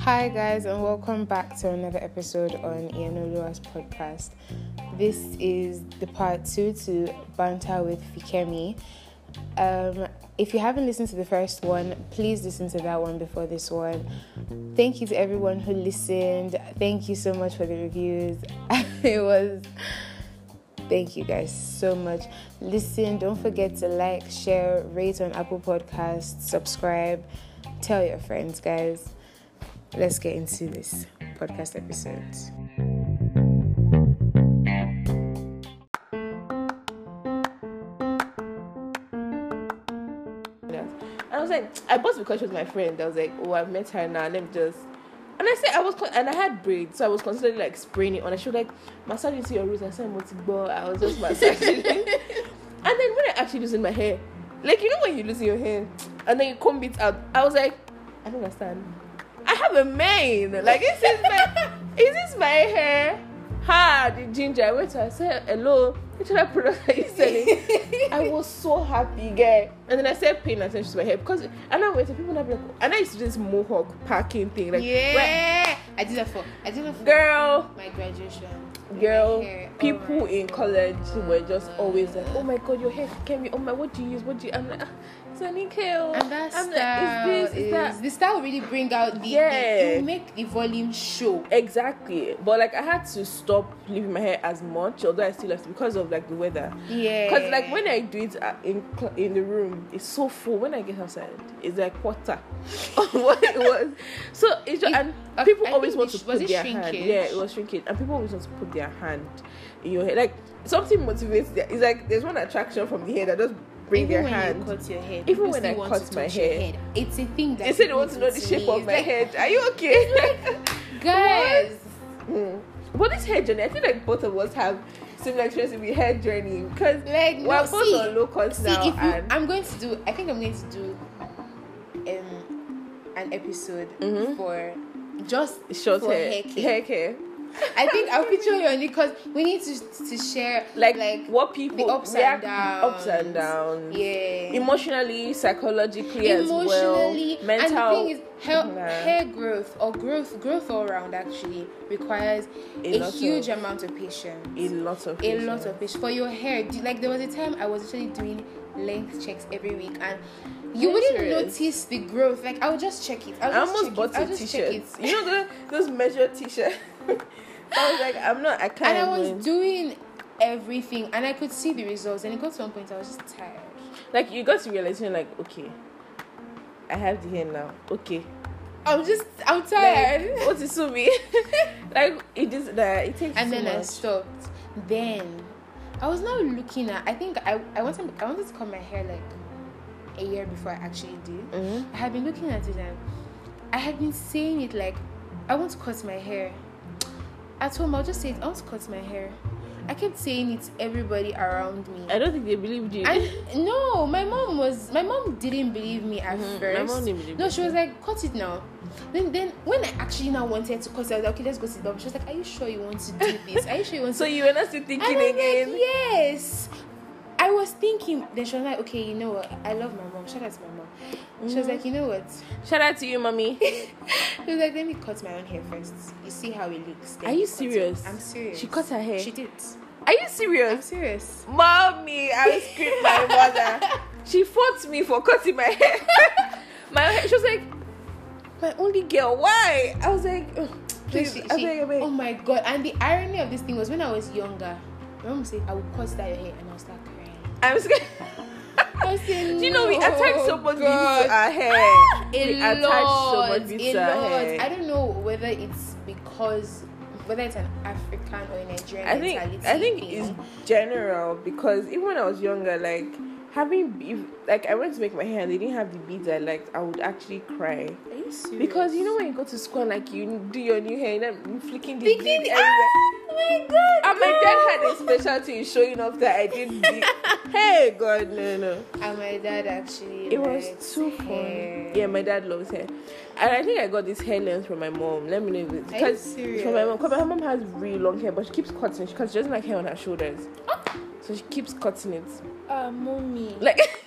Hi, guys, and welcome back to another episode on Ianolua's podcast. This is the part two to Banter with Fikemi. Um, if you haven't listened to the first one, please listen to that one before this one. Thank you to everyone who listened. Thank you so much for the reviews. it was. Thank you guys so much. Listen, don't forget to like, share, rate on Apple Podcasts, subscribe, tell your friends, guys. Let's get into this podcast episode. And I was like, I bought because she was my friend. I was like, oh, I've met her now. Let me just. And I said I was, con- and I had braids, so I was constantly like spraying it on. And she was like, massage into your roots. I said, "Motibo." I was just massaging. and then when I actually loosened my hair, like you know when you loosen your hair, and then you comb it out, I was like, I don't understand. I have a mane. Like is this my, is this my hair? Ha, the ginger. I went to her, I said, hello. Which other product are you selling? I was so happy, girl. And then I started paying attention to my hair because I went to people be like, and I used to do this mohawk packing thing. Like, where- yeah, I did that for I did that for girl, my graduation. girl, oh people my in God. college were just always like, oh my god, your hair can be. Oh my, what do you use? What do you? I'm like, ah, Kale. And that I'm style like, is this, is that? the style really bring out the, Yeah. the make the volume show. Exactly, but like I had to stop leaving my hair as much, although I still have to because of like the weather. Yeah, Because like when I do it uh, in in the room, it's so full. When I get outside, it's like quarter of what it was. So it's just, It- and people I always want to sh- put their hand. Yeah, it was shrinking, and people always want to put their hand in your hair. Like something motivates. Their, it's like there's one attraction from the hair that just bring even their when hand. you cut your hair, Even when I cut to my your hair. head. It's a thing that They say they want to know the shape me. of It's my like, head. Are you okay? guys. Mm. But this hair journey, I feel like both of us have similar experience with hair journey because Like we're no, both see, on low cost now. you, I'm going to do. I think I'm going to do um an episode Mhm. for just short for hair, hair care. hair care. I think I'll feature you on it because we need to to share like, like what people the ups and downs. ups and downs. yeah Emotionally, psychologically, as well. emotionally Mental. and the thing is hair, Nah. hair growth or growth growth all around actually requires A a, huge of- amount of patience a lot of a lot of patience for your hair do- like there was a time i was actually doing length checks every week and you wouldn't serious? notice the growth like i would just check it i, I just almost check bought it. A would just check t-shirt. You know the, those measured t-shirt. I was like, I'm not. I can't. and i was doing everything and i could see the results and it got to one point i was just tired like you got to realize you're like, okay, I have the hair now. Okay, i'm just i'm tired Like, what is so me? like it is that it takes. and then I stopped. Then I was now looking at. I think I I wanted I wanted to cut my hair like a year before I actually did. Mhm. I had been looking at it and I had been saying it like I want to cut my hair. At home, I'll just say it. I want to cut my hair. I kept saying it to everybody around me. I don't think they believed you. And no, my mom was my mom didn't believe me at Mhm, my mom didn't believe no, she was like, cut it now. Then then when I actually now wanted to cut it, I was like, okay, let's go sit down. She was like, Are you sure you want to do this? Are you sure you want so you were not still thinking again. like, yes. I was thinking then she was like, okay, you know what? I love my mom. Shout out to my mom. She was Mhm. like, you know what? Shout out to you, mommy. She was like, let me cut my own hair first. You see how it looks. then Are you cut it." serious? I'm serious. She cut her hair. She did. Are you serious? I'm serious? serious. Mommy, I will scream my mother. She fought me for cutting my hair. my hair. She was like, my only girl. Why? I was like, "Ugh, please. She- she- I oh my god! And the irony of this thing was when I was younger, my mom say, "I will cut that your hair," and I was crying. I'm scared. I was saying, Do you know we "No, attach so much beauty God." to our hair? Ah, we lot, attach so much beauty to our lot. hair. I don't know whether it's because whether it's an African or a Nigerian I think mentality. I think thing. it's general because even when I was younger, like having if, like I went to make my hair and they didn't have the beads I liked, I would actually cry you serious? because you know when you go to school and like you do your new hair, know, you flicking the everywhere. oh my god! And my dad had a specialty in showing off that I did. Hey God, no, no. And my dad actually. It was too fun. hair. Yeah, my dad loves hair, and I think I got this hair length from my mom. Let me know if it's because from my mom. Because my mom has really long hair, but she keeps cutting it because she doesn't like hair on her shoulders, so she keeps cutting it. Ah, mommy. Like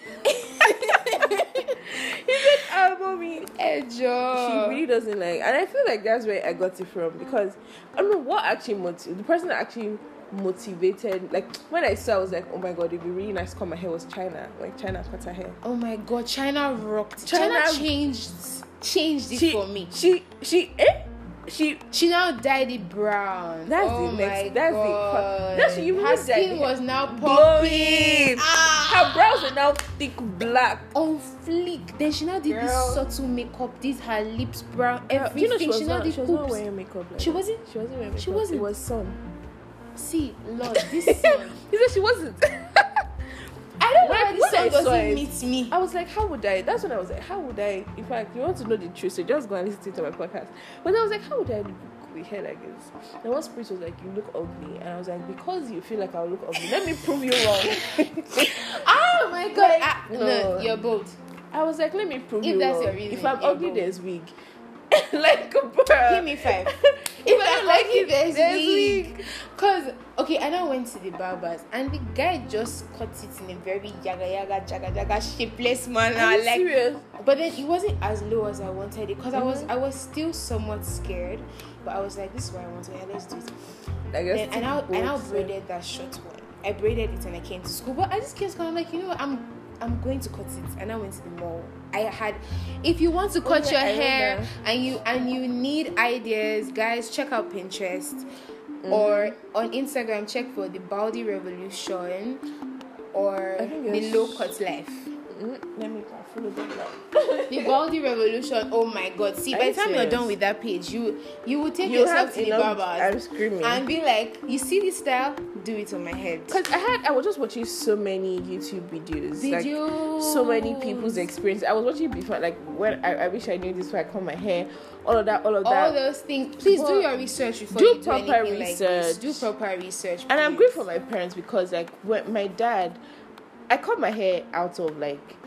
Yeah, she Joe. really doesn't like and i feel like that's where i got it from because i don't know what actually motiv- the person that actually motivated like when i saw i was like oh my god it'd be really nice to cut my hair was china like china cut her hair Oh my god, China rocked. China, China- changed changed it she for me. she she eh she She now dyed it brown. That's oh the next- My that's god. the- you Her really dyed skin was now popping. her Ah, brows are now thick black on fleek. Then she now did Girl. this subtle makeup. This her lips brown. Everything. you know she was, now not, did she was not wearing makeup like She wasn't? she wasn't wearing makeup She wasn't? it was sun See, Lord, this song. he said she wasn't I don't know When- why this song doesn't meet me. I was like, how would I? That's when I was like, how would I? In fact, you want to know the truth, so just go and listen to my podcast. But I was like, how would I look with hair like this? And one spirit was like, you look ugly, and I was like, because you feel like I look ugly, let me prove you wrong. Oh my god. Like, Ah, no. no. you're both. I was like, let me prove If you that's wrong. your reason, if I'm ugly, bold. there's wig. like, bro. Give me five. If I I don't like like it, there's wig. Cause okay, I now went to the barbers and the guy just cut it in a very yaga yaga jaga jaga shapeless manner. Are you like, serious? but then it wasn't as low as I wanted it because I was Mhm. I was still somewhat scared. But I was like, this is what I want. Yeah, let's do it. I guess Then I now I both, so- braided that short one. I braided it when I came to school. But I just kept going like, you know, what, I'm I'm going to cut it. And I went to the mall. I had if you want to cut Oh, yeah, your I hair remember. and you and you need ideas, guys, check out Pinterest Mm-hmm. or on Instagram check for the Baldy Revolution or the low cut life. Mm, let me follow them. The Baldy Revolution. Oh my god. See by the time you're done with that page, you you will take You yourself to the barbers I'm screaming. and be like, you see this style? Do it on my head. Because I had, I was just watching so many YouTube videos. like, so many people's experience. I was watching before, like when I, I wish I knew this before I cut my hair, all of that, all of all that. All those things. Please do your research before do you do proper like this. research. Do proper research. and I'm grateful for my parents because like when my dad, I cut my hair out of like,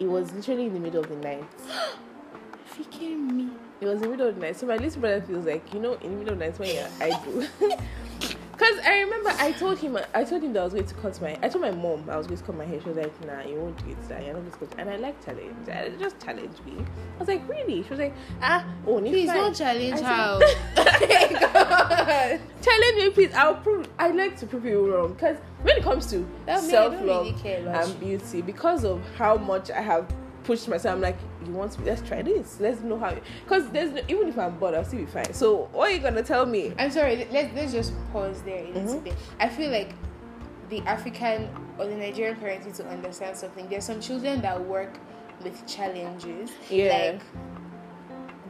it was literally in the middle of the night. Freaking me. It was in the middle of the night. So my little brother feels like, you know, in the middle of the night when you're idle. Because I remember I told him, I told him that I was going to cut my, I told my mom I was going to cut my hair. She was like, nah, you won't do it. You're not going to cut. And I like challenge. I just challenge me. I was like, really? She was like, ah, only Please fine. don't challenge her. Challenge me, please. I'll prove. I like to prove you wrong. Because when it comes to That me, I self love really and beauty, because of how much I have pushed myself, I'm like, you want to? Let's try this. Let's know how. Because there's no, even if I'm bored, I'll still be fine. So what are you gonna tell me? I'm sorry. Let's let's just pause there a little Mhm. bit. I feel like the African or the Nigerian parents need to understand something. There's some children that work with challenges. Yeah. Like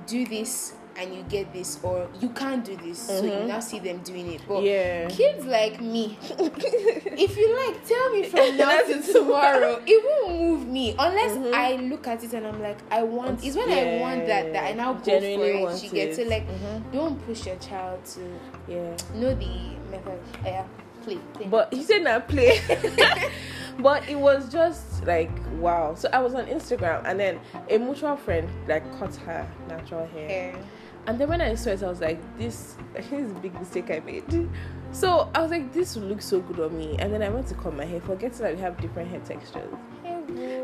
do this and you get this, or you can't do this, so you Mhm. now see them doing it. But Yeah. kids like me, if you like, tell me from now to tomorrow. It won't move me unless Mhm. I look at it and I'm like, I want. It's when I want that that I now go Genuinely for it. She gets it. so like, Mhm. don't push your child to Yeah. know the method. Oh, yeah, play, play. But he said not play. but it was just like wow. So I was on Instagram and then a mutual friend like cut her natural hair. hair. And then when I saw it, I was like, this, I think is a big mistake I made. So I was like, this will look so good on me. And then I went to cut my hair, forgetting that we have different hair textures.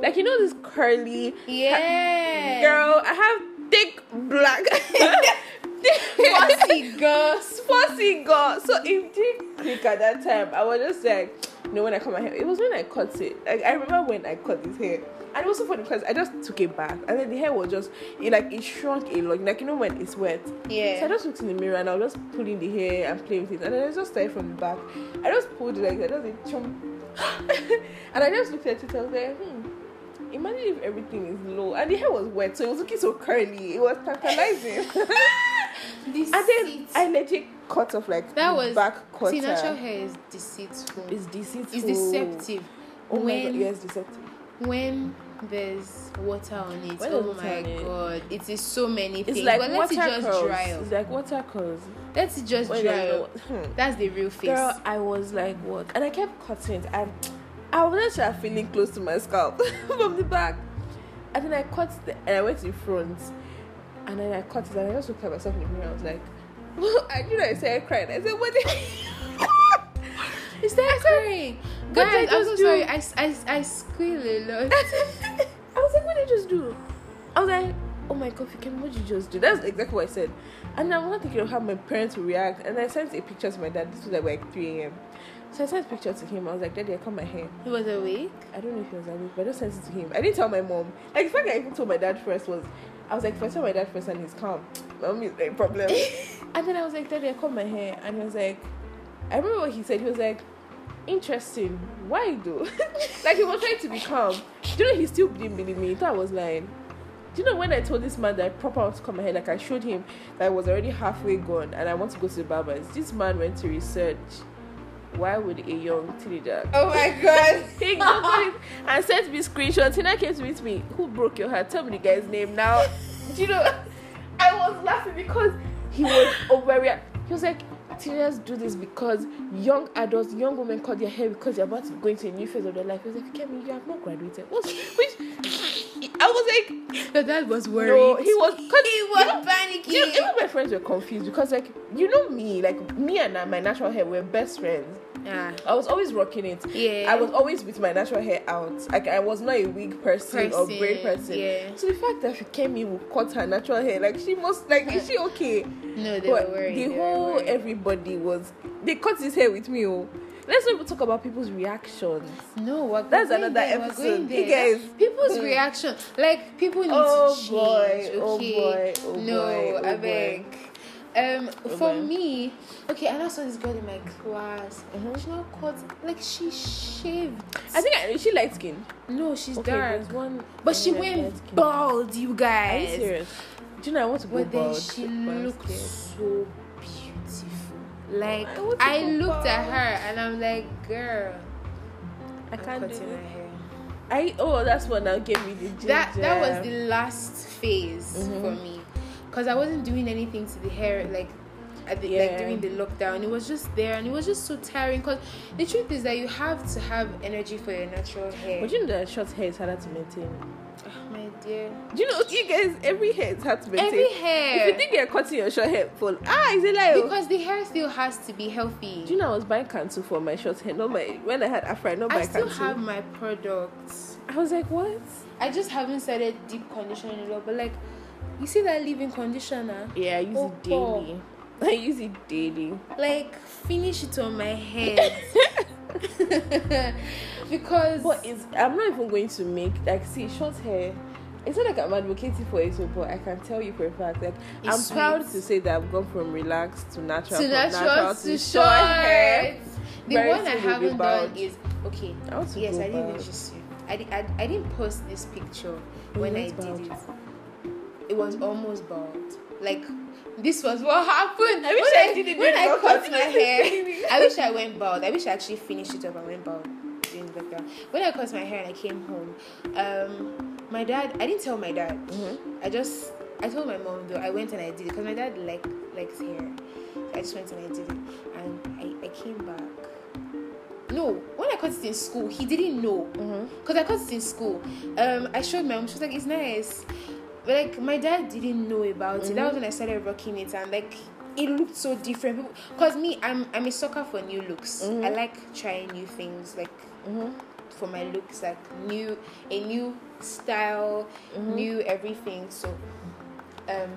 Like, you know, this curly, yeah, girl, I have thick black, bossy girl. spicy girl. So it did click at that time. I was just like, you know, when I cut my hair, it was when I cut it. Like, I remember when I cut this hair. And it was so funny because I just took it back, and then the hair was just it like it shrunk a lot. Like you know when it's wet, Yeah. So I just looked in the mirror and I was just pulling the hair and playing with it. And then I just started from the back. I just pulled it like that. I just a chum. and I just looked at it. and I was like, hmm. Imagine if everything is low. And the hair was wet, so it was looking so curly. It was tantalizing. this and then I legit cut off like that was back quarter. See, natural hair is deceitful. It's deceitful. It's deceptive. Oh my god, yes, deceptive. When there's water on it, When oh my on it. god, it is so many It's things. like but let water it just curls. dry up. It's like water curls. Let it just When dry up. hmm. That's the real face. Girl, I was like, what? And I kept cutting it. And I was just feeling close to my scalp from the back. And then I cut the, and I went to the front. And then I cut it and I just looked at myself in the mirror. I was like, I you know I said I cried. I said, what Is that crying? Guys, I'm so just sorry. I, I, I squeal a lot. I was like, what did I just do? I was like, "Oh my god, Fikem, what did you just do?" That's exactly what I said. And I'm not thinking of how my parents would react. And I sent a picture to my dad. This was like, like 3 a.m. So I sent a picture to him. I was like, Daddy, I cut my hair. He was awake. I don't know if he was awake, but I just sent it to him. I didn't tell my mom. Like the fact I even told my dad first was, I was like, if I tell my dad first and he's calm, my mom is a problem. and then I was like, Daddy, I cut my hair, and he was like, I remember what he said. He was like, interesting. Why do? like he was trying to be calm. Do you know he still didn't believe me? He thought I was lying. Do you know when I told this man that I proper want to my hair, like I showed him that I was already halfway gone and I want to go to the barbers. This man went to research why would a young teenager Oh my god. he googled it and sent me screenshots. Tina came to meet me. Who broke your heart? Tell me the guy's name now. Do you know? I was laughing because he was overreact. He was like, do this because young adults, young women cut their hair because they're about to go into a new phase of their life. Was like, Kemi, you have not graduated. What's, which I was like, But that was worried. no, he was. He you was know- panicking. you know, even my friends were confused because, like, you know me, like me and my natural hair were best friends. Ah, I was always rocking it. Yeah. I was always with my natural hair out. Like I was not a wig person, or Person, braid person. yeah. So the fact that she came in with cut her natural hair, like she must like is she okay? no, they but were worried. the whole worried. everybody was they cut his hair with me. Oh. Let's not even talk about people's reactions. No, we're That's another there, episode. going You there. guys- people's Hmm. reaction, like people need Oh, to change. boy. Oh, boy. Oh, no, boy. Oh, I beg. Um, Oh, for me, okay, and I saw this girl in my class. Mhm. She cut like she shaved. I think I, she light skin. No, she's Okay, dark, one. but she went bald. You guys. Are you serious? Do you know I want to go But then bald? she but I'm looked so beautiful. Like I I looked at her and I'm like, girl, I I'm can't do it. I oh that's what now gave me the ginger. that that was the last phase Mhm. for me because i wasn't doing anything to the hair like at the, Yeah. like during the lockdown it was just there and it was just so tiring because the truth is that you have to have energy for your natural hair But you know that short hair is harder to maintain. oh, my dear Do you know you guys every hair is hard to maintain. every hair. If you think you're cutting your short hair full, ah, is it like because the hair still has to be healthy Do you know I was buying Cantu for my short hair? No, my when I had Afro, I not buy i still have my products I was like, what? i just haven't started deep conditioning a lot but like you see that leave-in conditioner Yeah, I use Oh, it daily. I use it daily. like finish it on my head because But it's I'm not even going to make like see short hair. It's not like I'm advocating for it, but I can tell you for a fact, like It's I'm proud to say that I've gone from relaxed to natural, to from natural, to, short hair. The Very one I soon will be haven't done is okay. I Yes, I didn't you. I, I, I didn't post this picture when I did it. It was almost bald. Like this was what happened. I wish when I did it when I cut my hair. I wish I went bald. I wish I actually finished it up and went bald during lockdown. When I cut my hair and I came home, um, my dad. I didn't tell my dad. Mhm. I just I told my mom though I went and I did it because my dad like likes hair. I just went and I did it and I, I came back. No, when I cut it in school, he didn't know because I cut it in school. Um, I showed my mom. She was like, "It's nice," but like my dad didn't know about it. That was when I started rocking it and like. It looked so different because me, I'm I'm a sucker for new looks. Mhm. I like trying new things, like Mhm. for my looks like new a new style Mhm. new everything so um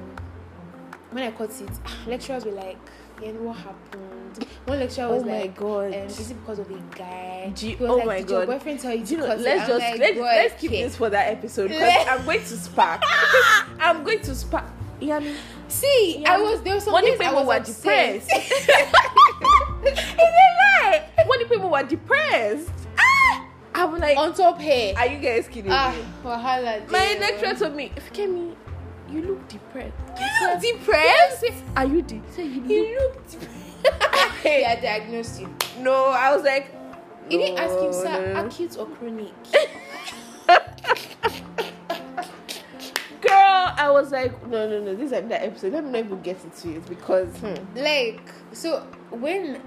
when i cut it lecturers were like yeah what happened one lecturer Oh was my like god. um, is it because of a guy was oh like, my did your boyfriend tell you Do you know, let's just like, let's, "Boy, let's keep okay." this for that episode because I'm going to spark. I'm going to spark. Yami, see Yeah. i was there was some Money days I people was were upset. depressed. Is it right? When people were depressed, ah, I'm like, on top here. are you guys kidding ah me? wahala My lecturer told me, if you me, you look depressed. you look depressed Are you de- say you you look? look depressed yeah I diagnosed you No, I was like, He didn't ask him, no, sir, no. acute or chronic? Girl, I was like, no, no, no. This is another episode. Let me not even get into it because hmm, like, so when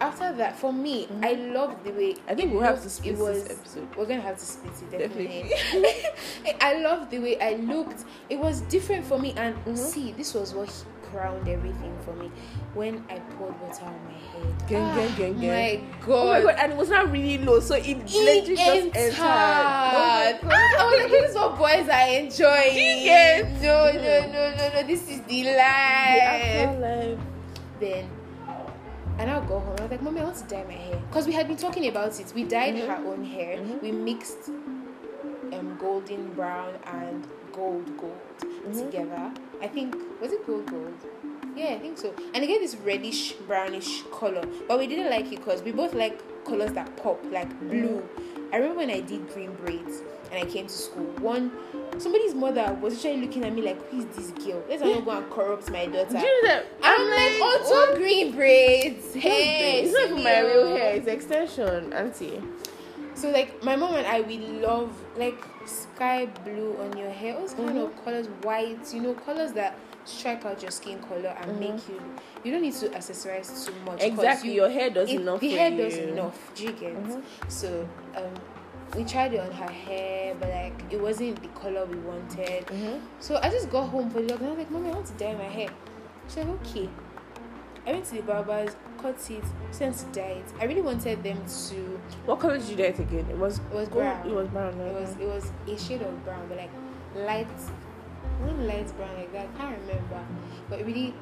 after that, for me, I loved the way. I think we'll have to split it was, this episode. We're gonna have to split it definitely. I loved the way I looked. It was different for me, and Mm-hmm. see, this was what crowned everything for me when I poured water on my head. Gang, Ah, gang, gang, gang. My God. Oh my god, and it was not really low, so it It literally just entered. entered. Oh my Ah, I was like, this is what boys are enjoying. No, no, no, no, no. This is the The life. Then, and I'll go home. I was like, Mommy, I want to dye my hair. Because we had been talking about it. We dyed Mhm. her own hair. Mhm. We mixed um, golden brown and gold gold Mhm. together. I think, was it gold gold? Yeah, I think so. And it gave this reddish brownish color. But we didn't like it because we both like colors that pop, like blue. I remember when I did green braids and I came to school. One somebody's mother was actually looking at me like, Who is this girl? Let's not go and corrupt my daughter. Do you know that? I'm like, oh, two green braids. Hey, it's not even my real hair. It's extension, auntie. So like my mom and I, we love like sky blue on your hair. All kind Mhm. of colors, white. You know, colors that strike out your skin color and Mhm. make you. You don't need to accessorize too much Exactly. You, Your hair does it- enough. The hair you. does enough. Do you get? Mhm. So um, we tried it on her hair, but like it wasn't the color we wanted. Mhm. So I just got home for the lockdown. I was like, Mommy, I want to dye my hair. she's like Okay. I went to the barbers, cut it, sent to dye it. I really wanted them to. What color did you dye it again? It was It was gold. brown. It was brown. It was it was a shade of brown, but like light, not light brown like that. I can't remember, but it really,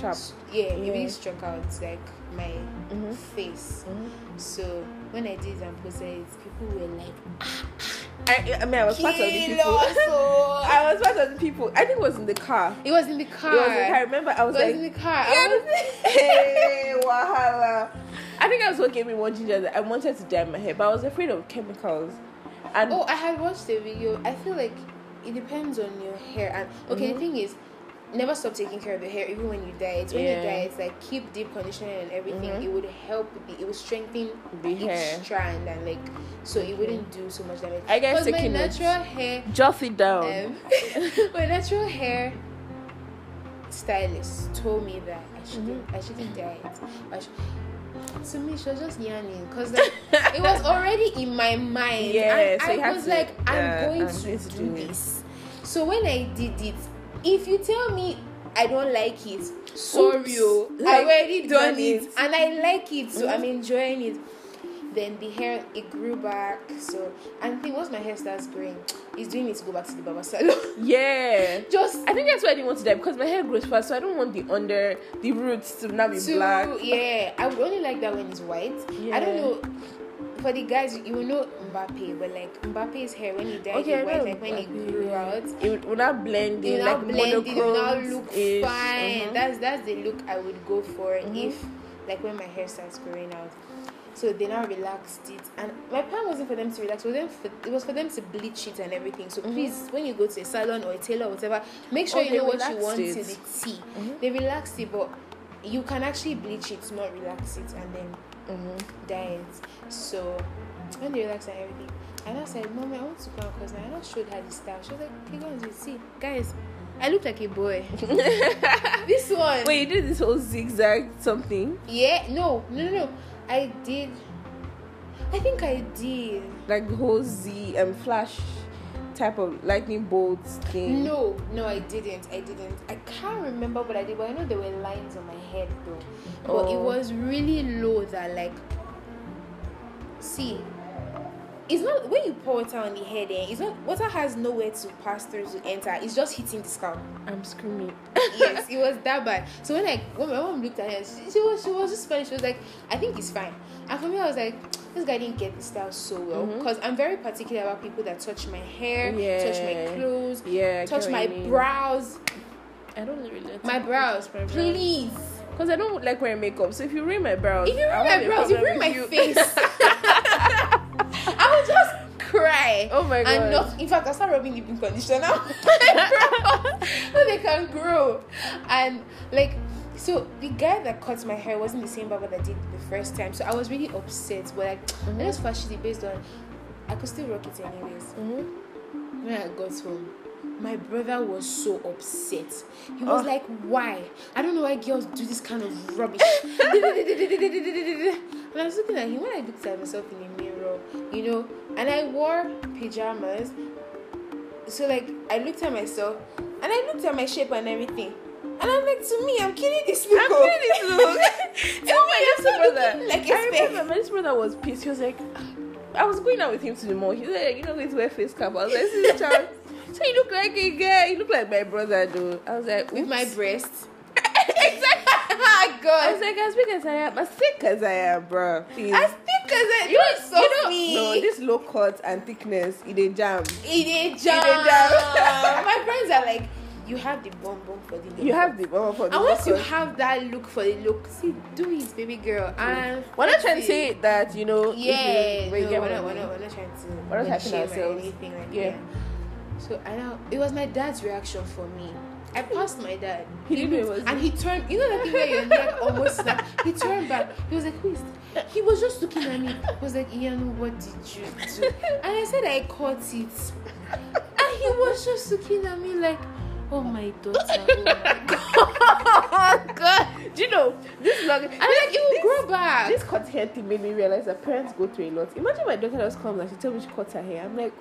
sharp. yeah, it really struck out like my Mhm. face. Mhm. So when I did and posted it, people were like, I, I mean, I was part of the people. I was part of the people. I think it was in the car. It was in the car. It was in the car. I remember I It was was like, in the car. Yeah, I was, hey, wahala. I think that's what gave me one ginger. I wanted to dye my hair, but I was afraid of chemicals. And oh, I had watched the video. I feel like it depends on your hair. And okay, Mhm. the thing is, never stop taking care of your hair, even when you dye it. When Yeah. you dye it, like keep deep conditioning and everything. Mhm. It would help. The, it would strengthen the each hair. strand and like so it wouldn't do so much damage. I guess my taking it. natural hair, Jot it down. um, my natural hair stylist told me that I shouldn't, Mm-hmm. I shouldn't dye it. I to me, she was just yarning because like, it was already in my mind. Yeah, so I was to- like, I'm yeah, going I'm to do this. So when I did it, if you tell me I don't like it, sorry, Oops. Like, I already done it, and I like it, so Mhm. I'm enjoying it. Then the hair it grew back. So and think once my hair starts growing, it's doing me to go back to the barber salon. yeah. Just I think that's why I didn't want to dye because my hair grows fast, so I don't want the under the roots to now be to black. yeah, I would only like that when it's white. I don't know. For the guys, you will know Mbappe, but like Mbappe's hair when he dyed Okay, it white, like when it grew out, It would, would not blend in, like blend, it will now look monochromes-ish. fine. That's that's the look I would go for Mhm. if like when my hair starts growing out. So they now relaxed it, and my plan wasn't for them to relax. It was, them for, it was for them to bleach it and everything. So Mhm. please, when you go to a salon or a tailor or whatever, make sure Oh, you know what you want it. to the T. Mhm. They relaxed it, but you can actually bleach it, not relax it, and then Mhm. dye it. So when they relaxed and everything, and I said, Mommy, I want to go because I not showed her the style. She was like, Okay, do it. See, guys, I look like a boy. this one. Wait, you did this whole zigzag something Yeah, no, no, no, no. I did. I think I did. like the whole Z and flash type of lightning bolts thing. No, no, I didn't. I didn't. I can't remember what I did, but I know there were lines on my head though. But it Oh. was really low that like see it's not when you pour water on the head eh, it's not water has nowhere to pass through to enter, it's just hitting the scalp. I'm screaming. yes, it was that bad. So when I when my mom looked at her, she, she was she was just funny. She was like, I think it's fine. And for me, I was like, this guy didn't get the style so well mm-hmm. because I'm very particular about people that touch my hair, touch my clothes, Yeah, touch my you brows, I don't really like my brows, my brows. please. Because I don't like wearing makeup. So if you ruin my brows, If you ruin my brows, you ruin my with face. I would just cry. Oh my god. and not in fact I'll start rubbing leave-in conditioner so they can grow and like so the guy that cut my hair wasn't the same barber that did the first time. So I was really upset but like Mhm. I just fashion it based on I could still rock it anyways. Mhm. when I got home my brother was so upset. He was Oh. like why? I don't know why girls do this kind of rubbish. And I was looking at him when I looked at myself in the mirror you know and I wore pajamas. So like I looked at myself and I looked at my shape and everything and I'm like to me I'm killing this look I'm oh. killing this look. to me I'm brother. like a I speck remember my brother was pissed. He was like, ah, I was going out with him to the mall. He said, "You know, going to wear face cap." I was like, "This child." So you look like a girl. You look like my brother, though. I was like, With my "Oops." breast. exactly. oh I God. was like, as big as I am, as thick as I am, bro. Please. As thick as it. you know, so you know, me. no, this low cut and thickness, it a jam. It is jam. jam. My friends are like, you have the bum bum for the look. You have the mama for the And once you have that look for the look, see, do it, baby girl. And We're not trying to say that you know. Yeah, you no, we're, not, we're, not, we're not trying to We're not shame ourselves. anything like Yeah. that. So I know it was my dad's reaction for me. I passed my dad. He didn't it looked- was and he turned. You know that thing where your neck almost snapped. He turned back. He was like, "Who is?" That? He was just looking at me. He was like, "Ian, what did you do?" And I said, "I caught it." And he was just looking at me like, "Oh my daughter." Oh my God. Do you know this long? I'm like, it will grow back. This cut hair thing made me realize that parents go through a lot. Imagine my daughter just comes and she tells me she cut her hair. I'm like,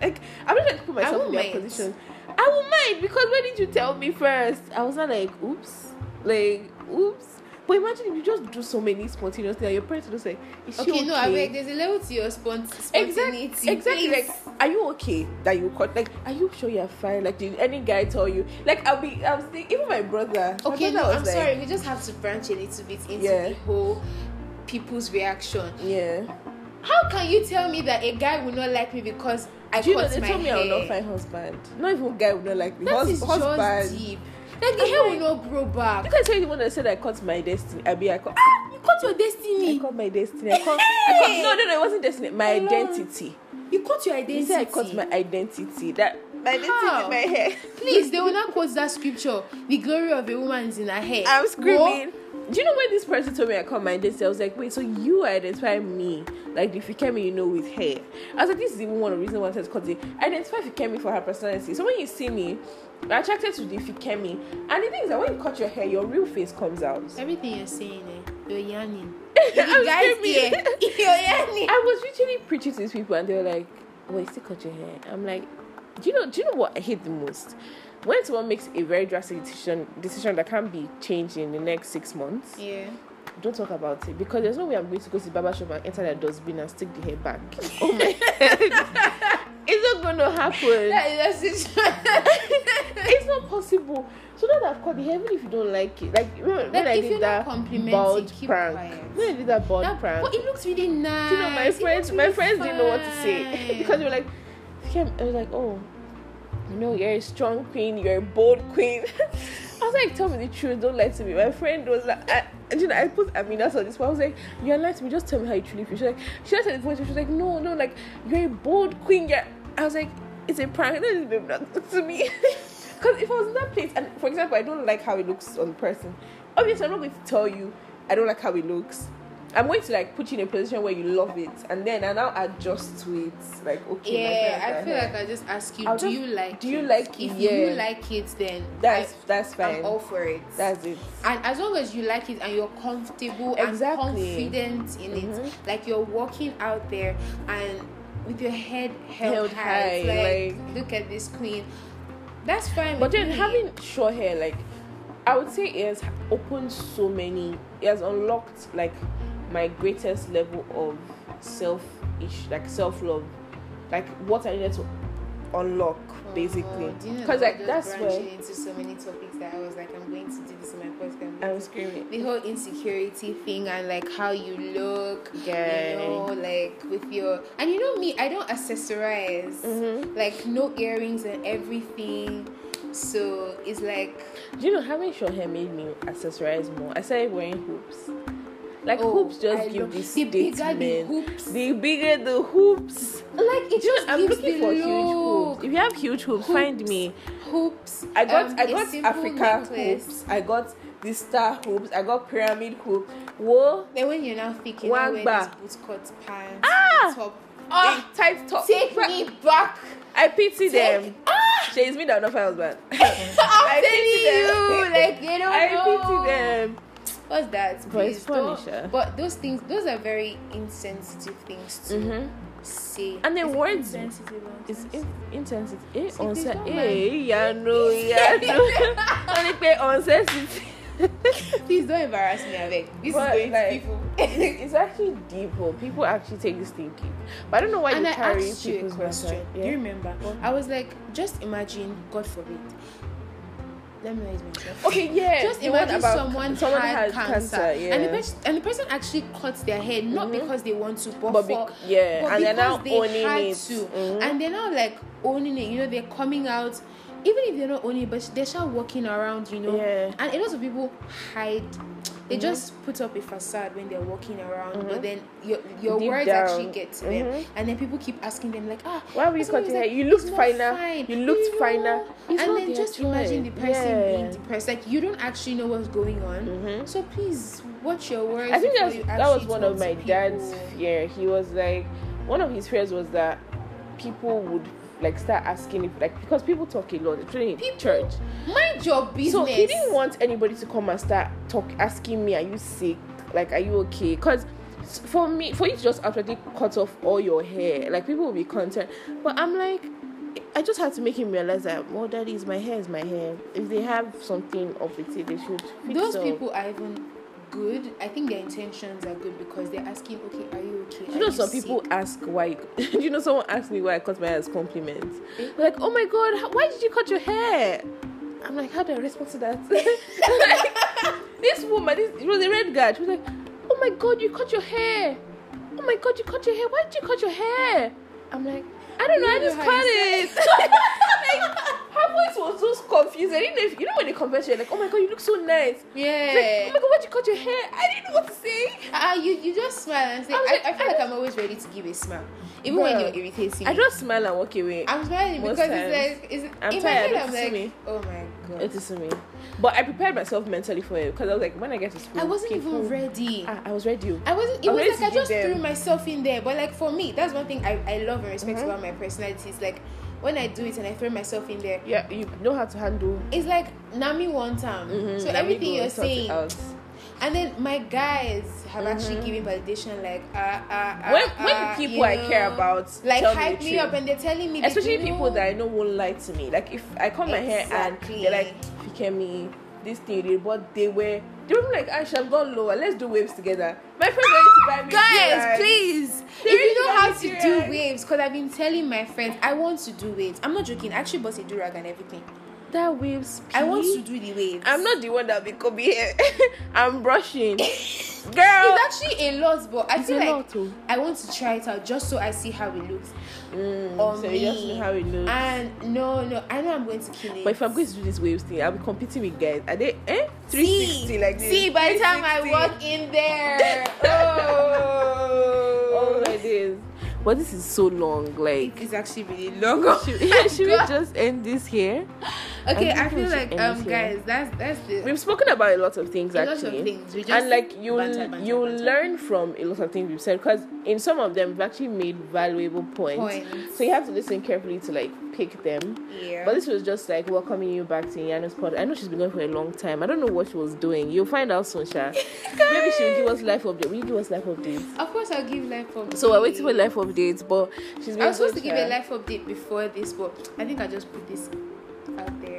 like I'm not trying to put myself in their mind. position. I will mind because when did you tell me first? I was not like, oops, like, oops. But imagine if you just do so many spontaneous things and your parents will say, is she Okay, okay? no, I beg. There's a level to your spont- spontaneity. Exactly. Exactly. please. Like, are you okay that you cut? Like, are you sure you're fine? Like, did any guy tell you? Like, I'll be. I was thinking. Even my brother. my Okay, brother no, I'm like, sorry. We just have to branch a little bit into Yeah. the whole people's reaction. Yeah. How can you tell me that a guy will not like me because I Do you know they my told me hair? I will not find husband. Not even guy would not like me. That Hus- is husband. just deep. Like the I'm hair like- will not grow back. You can tell the one that said I cut my destiny. I be I cut. Ah, you cut your destiny. I destiny. cut my destiny. I cut, I cut, no, no, no. It wasn't destiny. My Hello. identity. You cut your identity. said I cut my identity. That my identity How? in my hair. Please, they will not quote that scripture. The glory of a woman is in her hair. I'm screaming. What? Do you know when this person told me I cut my identity? I was like, wait, so you identify me like if you the Fikemi you know with hair? I was like, this is even one of the reasons why I said cut it. Identify Fikemi for her personality. So when you see me, you're attracted to the Fikemi. And the thing is that when you cut your hair, your real face comes out. Everything you're saying, eh, you're yarning. I'm guys here, you're yarning. I was literally preaching to these people, and they were like, "Well, you still cut your hair." I'm like, "Do you know? Do you know what I hate the most? When someone makes a very drastic decision, decision that can't be changed in the next six months, Yeah. don't talk about it because there's no way I'm going to go to the barber shop and enter that dustbin and stick the hair back. Oh my god, it's not going to happen. That is it's not possible. So that I've cut the hair, even if you don't like it, like when I did that bald keep prank. quiet. When I did that bald That- prank, But it looks really nice. You know my It friends? looks My really friends didn't know what to say because they were like, I was like, "Oh, you know, you're a strong queen. You're a bold queen." I was like, "Tell me the truth. Don't lie to me." My friend was like, I, and, "You know, I put Amina on this one. I was like, you're lying to me. Just tell me how you truly feel." She's like, "She said the voice. She was like, no, no, like you're a bold queen." You're, I was like, "It's a just to me." Because if I was in that place, and for example, I don't like how it looks on the person. Obviously, I'm not going to tell you I don't like how it looks. I'm going to like put you in a position where you love it, and then I now adjust to it. Like, okay, Yeah, I feel here. like I just ask you, I'll do just- you like do you it? like it? If you Yeah. like it, then that's I, that's fine. I'm all for it. That's it. and as long as you like it and you're comfortable Exactly. and confident in Mhm. it, like you're walking out there and with your head held, Held high, high, like, like- look at this queen. That's fine. But then me. having short hair, like I would say, it has opened so many. It has unlocked like my greatest level of self ish, like self love, like what I needed to unlock oh, basically. Oh, you know Because that like that's where into so many topics that I was like, I'm going to do this in my I was screaming. the whole insecurity thing and like how you look, Yeah. you know, like with your and you know me, I don't accessorize, Mhm. like no earrings and everything. So it's like Do you know having short hair made me accessorize more? I started wearing hoops. Like oh, hoops just I give this the bigger the statement. hoops, The bigger the hoops. like it just I'm looking for look. huge hoops. If you have huge hoops, find me. hoops. I got um, I got Africa necklace. hoops. I got the star hoops. I got pyramid hoop. Whoa. Then when you're now thick, you now wear Wagba. this bootcut pants, Ah! top. Ah, tight top. Take Bra- me back. I pity Take- them. Ah! She is me that not husband. I'm I telling pity you, them. like they don't I know. pity them. What's that? But it's Please funny, don't- But those things, those are very insensitive things to Mm-hmm. say. And then Is it words- insensitive It's insensitive? in, insensitive. Eh, See, unse- they don't eh, yeah, no, yeah, no. Only pay unsensitive. Please don't embarrass me, Avec. This But, is going like, to people. it's actually deep. oh. People actually take this deep. But I don't know why and you I carry asked you a question. mental- Do you remember? What? I was like, just imagine, God forbid. Let me raise myself. Okay, yeah. Just imagine about someone, someone had, had cancer, yeah. and the person and the person actually cuts their hair not Mhm. because they want to, but, but for yeah, but and they're because now they owning had it. to, Mhm. and they're now like owning it. You know, they're coming out, even if they're not owning it, but they're still walking around. You know, Yeah. and a lot of people hide. They Mhm. just put up a facade when they're walking around, Mhm. but then your your Deep words down. actually get to them, Mhm. and then people keep asking them like, ah, Why were you cutting like, hair? You looked finer. fine." You looked know? finer. It's and then just imagine the person Yeah. being depressed. Like you don't actually know what's going on. Mhm. So please watch your words. I think that's, you that was one of my dad's fear. He was like, one of his fears was that people would like start asking if like because people talk a lot, especially in People- church. Mind your business. So he didn't want anybody to come and start talk asking me, "Are you sick? Like, are you okay?" Because for me, for you to just actually cut off all your hair, like people will be concerned. But I'm like, I just had to make him realize that, well, that is my hair is my hair. If they have something up with it, they should. Those up. people are even good. I think their intentions are good because they're asking, okay, are you okay? You Are know, some sick?" people ask why. you know, someone asked me why I cut my hair as compliments. Eh? Like, oh my god, how- why did you cut your hair? I'm like, how do I respond to that? like, this woman, this it was a red guy. She was like, oh my god, you cut your hair. Oh my god, you cut your hair. Why did you cut your hair? I'm like, I don't know, I just know cut how you it. like, her voice was just confused. I didn't know if you know when they compare, you're like, oh my god, you look so nice. Yeah. Like, oh my god, why'd you cut your hair? I didn't know what to say. Ah, you you just smile and say. I, like, I feel I like I'm always ready to give a smile, even when you're irritating. I just smile and walk away. I'm smiling because times. it's like, it's, I'm in tired, my head, I'm like, me. oh my god. It is to me. But I prepared myself mentally for it because I was like, when I get to school, I wasn't people- even ready. Ah, I was ready. I wasn't. It I'm was like I just them- threw myself in there. But like for me, that's one thing I, I love and respect Mhm. about my personality. Is like when I do it and I throw myself in there, Yeah, you know how to handle. it's like Nami one time. Mhm, So let me everything you're and sort it saying, out. And then my guys have actually Mhm. given validation. Like ah ah ah. When when ah, people I care about like hype me, up and they're telling me, especially people know, that I know won't lie to me. Like if I cut my hair and they're like, Fikemi, this thing, you did," but they were. They were like, Aisha, I've gone lower. Let's do waves together. My friends ready to buy me. Guys, please. They if you know how to do waves, because I've been telling my friends, I want to do waves. I'm not joking. I actually bought a durag and everything. That waves. I want to do the waves. I'm not the one that be coming here. I'm brushing. Girl. It's actually a lot, but I It's feel like lot, oh. I want to try it out just so I see how it looks. Mm, on so you just me. how it looks. And no, no, I know I'm going to kill it. but if I'm going to do this waves thing, I'll be competing with guys. Are they eh? see, like this? see, by the time I walk in there, Oh oh, my days. But this is so long. Like, it's actually really long. should, should we just end this here? Okay, I I feel like end um, guys, that's that's the We've spoken about a lot of things a lot actually. of things. We just and like you banter, banter, you banter. learn from a lot of things we've said because in some of them we've actually made valuable points. Points. So you have to listen carefully to like pick them. Yeah. But this was just like welcoming you back to Yana's pod. I know she's been going for a long time. I don't know what she was doing. You'll find out soon, Sha. Maybe she'll give us life update. Will you give us life updates? of course, I'll give life updates. So we're waiting for life updates, but she's been I was supposed to give a life update before this, but I think I just put this out there.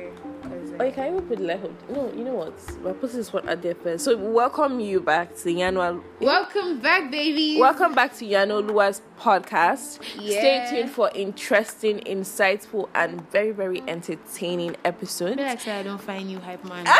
Oh, you can even put update. No, you know what? We're putting this one there first. So welcome you back to Yano. Welcome back, baby. Welcome back to Yano Lua's podcast. Stay tuned for interesting, insightful, and very, very entertaining episodes. like say I don't find you hype man.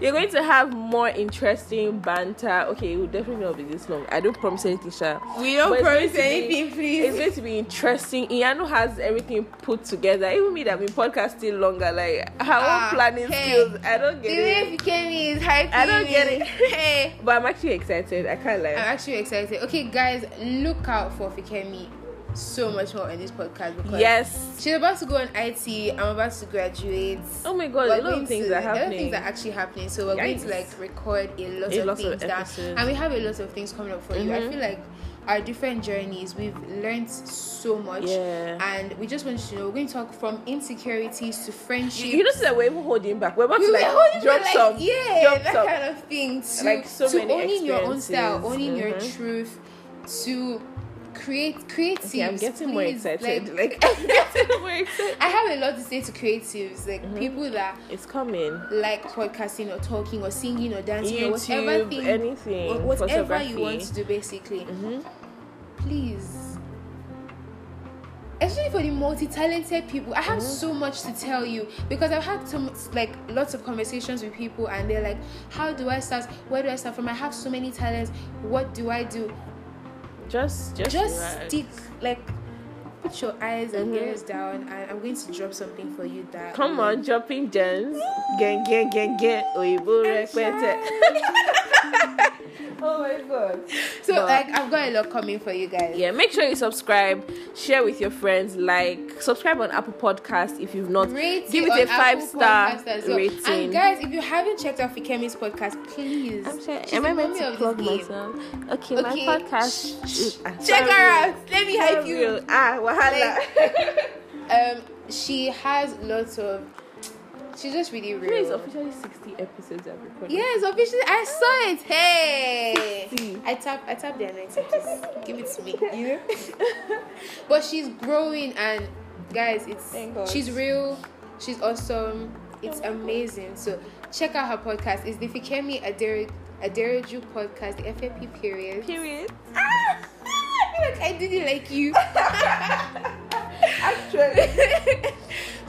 You're going to have more interesting banter. Okay, it will definitely not be this long. I don't promise anything, Sha. we don't promise anything be- anything, It's going to be interesting. Iano has everything put together. Even me that been podcasting longer, like her Ah, own planning hey. skills. I don't The get way it. you came is hyping I don't get it. Hey. But I'm actually excited. I can't lie. I'm actually excited. Okay, guys, look out for Fikemi so much more in this podcast because Yes. she's about to go on IT. I'm about to graduate. Oh my god, We're a lot of things to- are happening A lot of things are actually happening. So we're going to like record a lot A of lot of things down, episodes. and we have a lot of things coming up for you. I Mhm. feel like our different journeys, we've learned so much. Yeah. And we just want you to know we're going to talk from insecurities to friendship. You, you notice that we're holding back. We're about we to like drop like, some, yeah, drop that some. kind of thing. To, Like, so to many owning your own style, owning your Mhm. truth, to create creatives. Okay, I'm getting more please, excited. Like, Like, I'm getting more excited. I have a lot to say to creatives, like Mm-hmm. people that It's coming. like podcasting or talking or singing or dancing or whatever thing, anything, or whatever you want to do, basically. Mm-hmm. Please. Especially for the multi-talented people, I have Mm-hmm. so much to tell you because I've had some like lots of conversations with people, and they're like, "How do I start? Where do I start from? I have so many talents. What do I do?" Just, just, just relax. stick like put your eyes and Mhm. ears down and i'm going to drop something for you that Come on, jumping gems. Gang, gang, gang, gang. Oibo repete. oh my god. so But- like i've got a lot coming for you guys Yeah, make sure you subscribe, share with your friends, like, subscribe on Apple Podcast if you've not. Rate Give it it a on five Apple star well. rating. and guys if you haven't checked out fikemi's podcast please I'm sorry, she's am the I meant to of plug game. myself? Okay, Okay, my podcast. shh, check her out let me hype Sorry. you Ah, wahala. um she has lots of she's just really Today It's officially 60 episodes I've recorded. Yes, officially, I saw it. Hey, See. I tap, I tap the analytics. Just give it to me. You know. but she's growing, and guys, it's she's real. She's awesome. It's amazing. So check out her podcast. It's the Fikemi Adere Adereju podcast, the FAP period. Period. Ah, I I did it like you. Actually.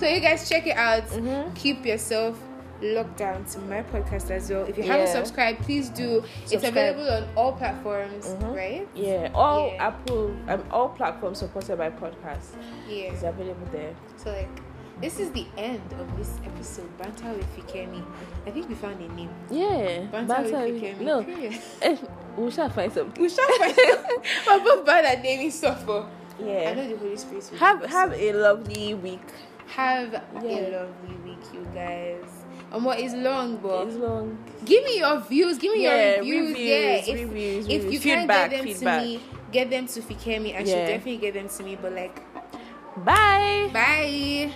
So you guys check it out. Mhm. Keep yourself locked down to my podcast as well. If you haven't subscribed, please do. It's available on all platforms, Mhm. right? Yeah, all Yeah. Apple, um, all platforms supported by podcast Yeah. it's available there. So like this is the end of this episode. Banter with Fikemi. I think we found a name. Yeah, Banter, with Fikemi. No, eh, we shall find something. We shall find We're both bad at naming stuff for I know the Holy Spirit will have have a lovely week. Have Yeah. a lovely week, you guys. And what is long, but It's long. give me your views. Give me Yeah, your reviews. reviews, yeah, if, reviews, if reviews. you Feedback, can't get them feedback. to me, get them to Fikemi. I should Yeah. definitely get them to me. But like, bye. Bye.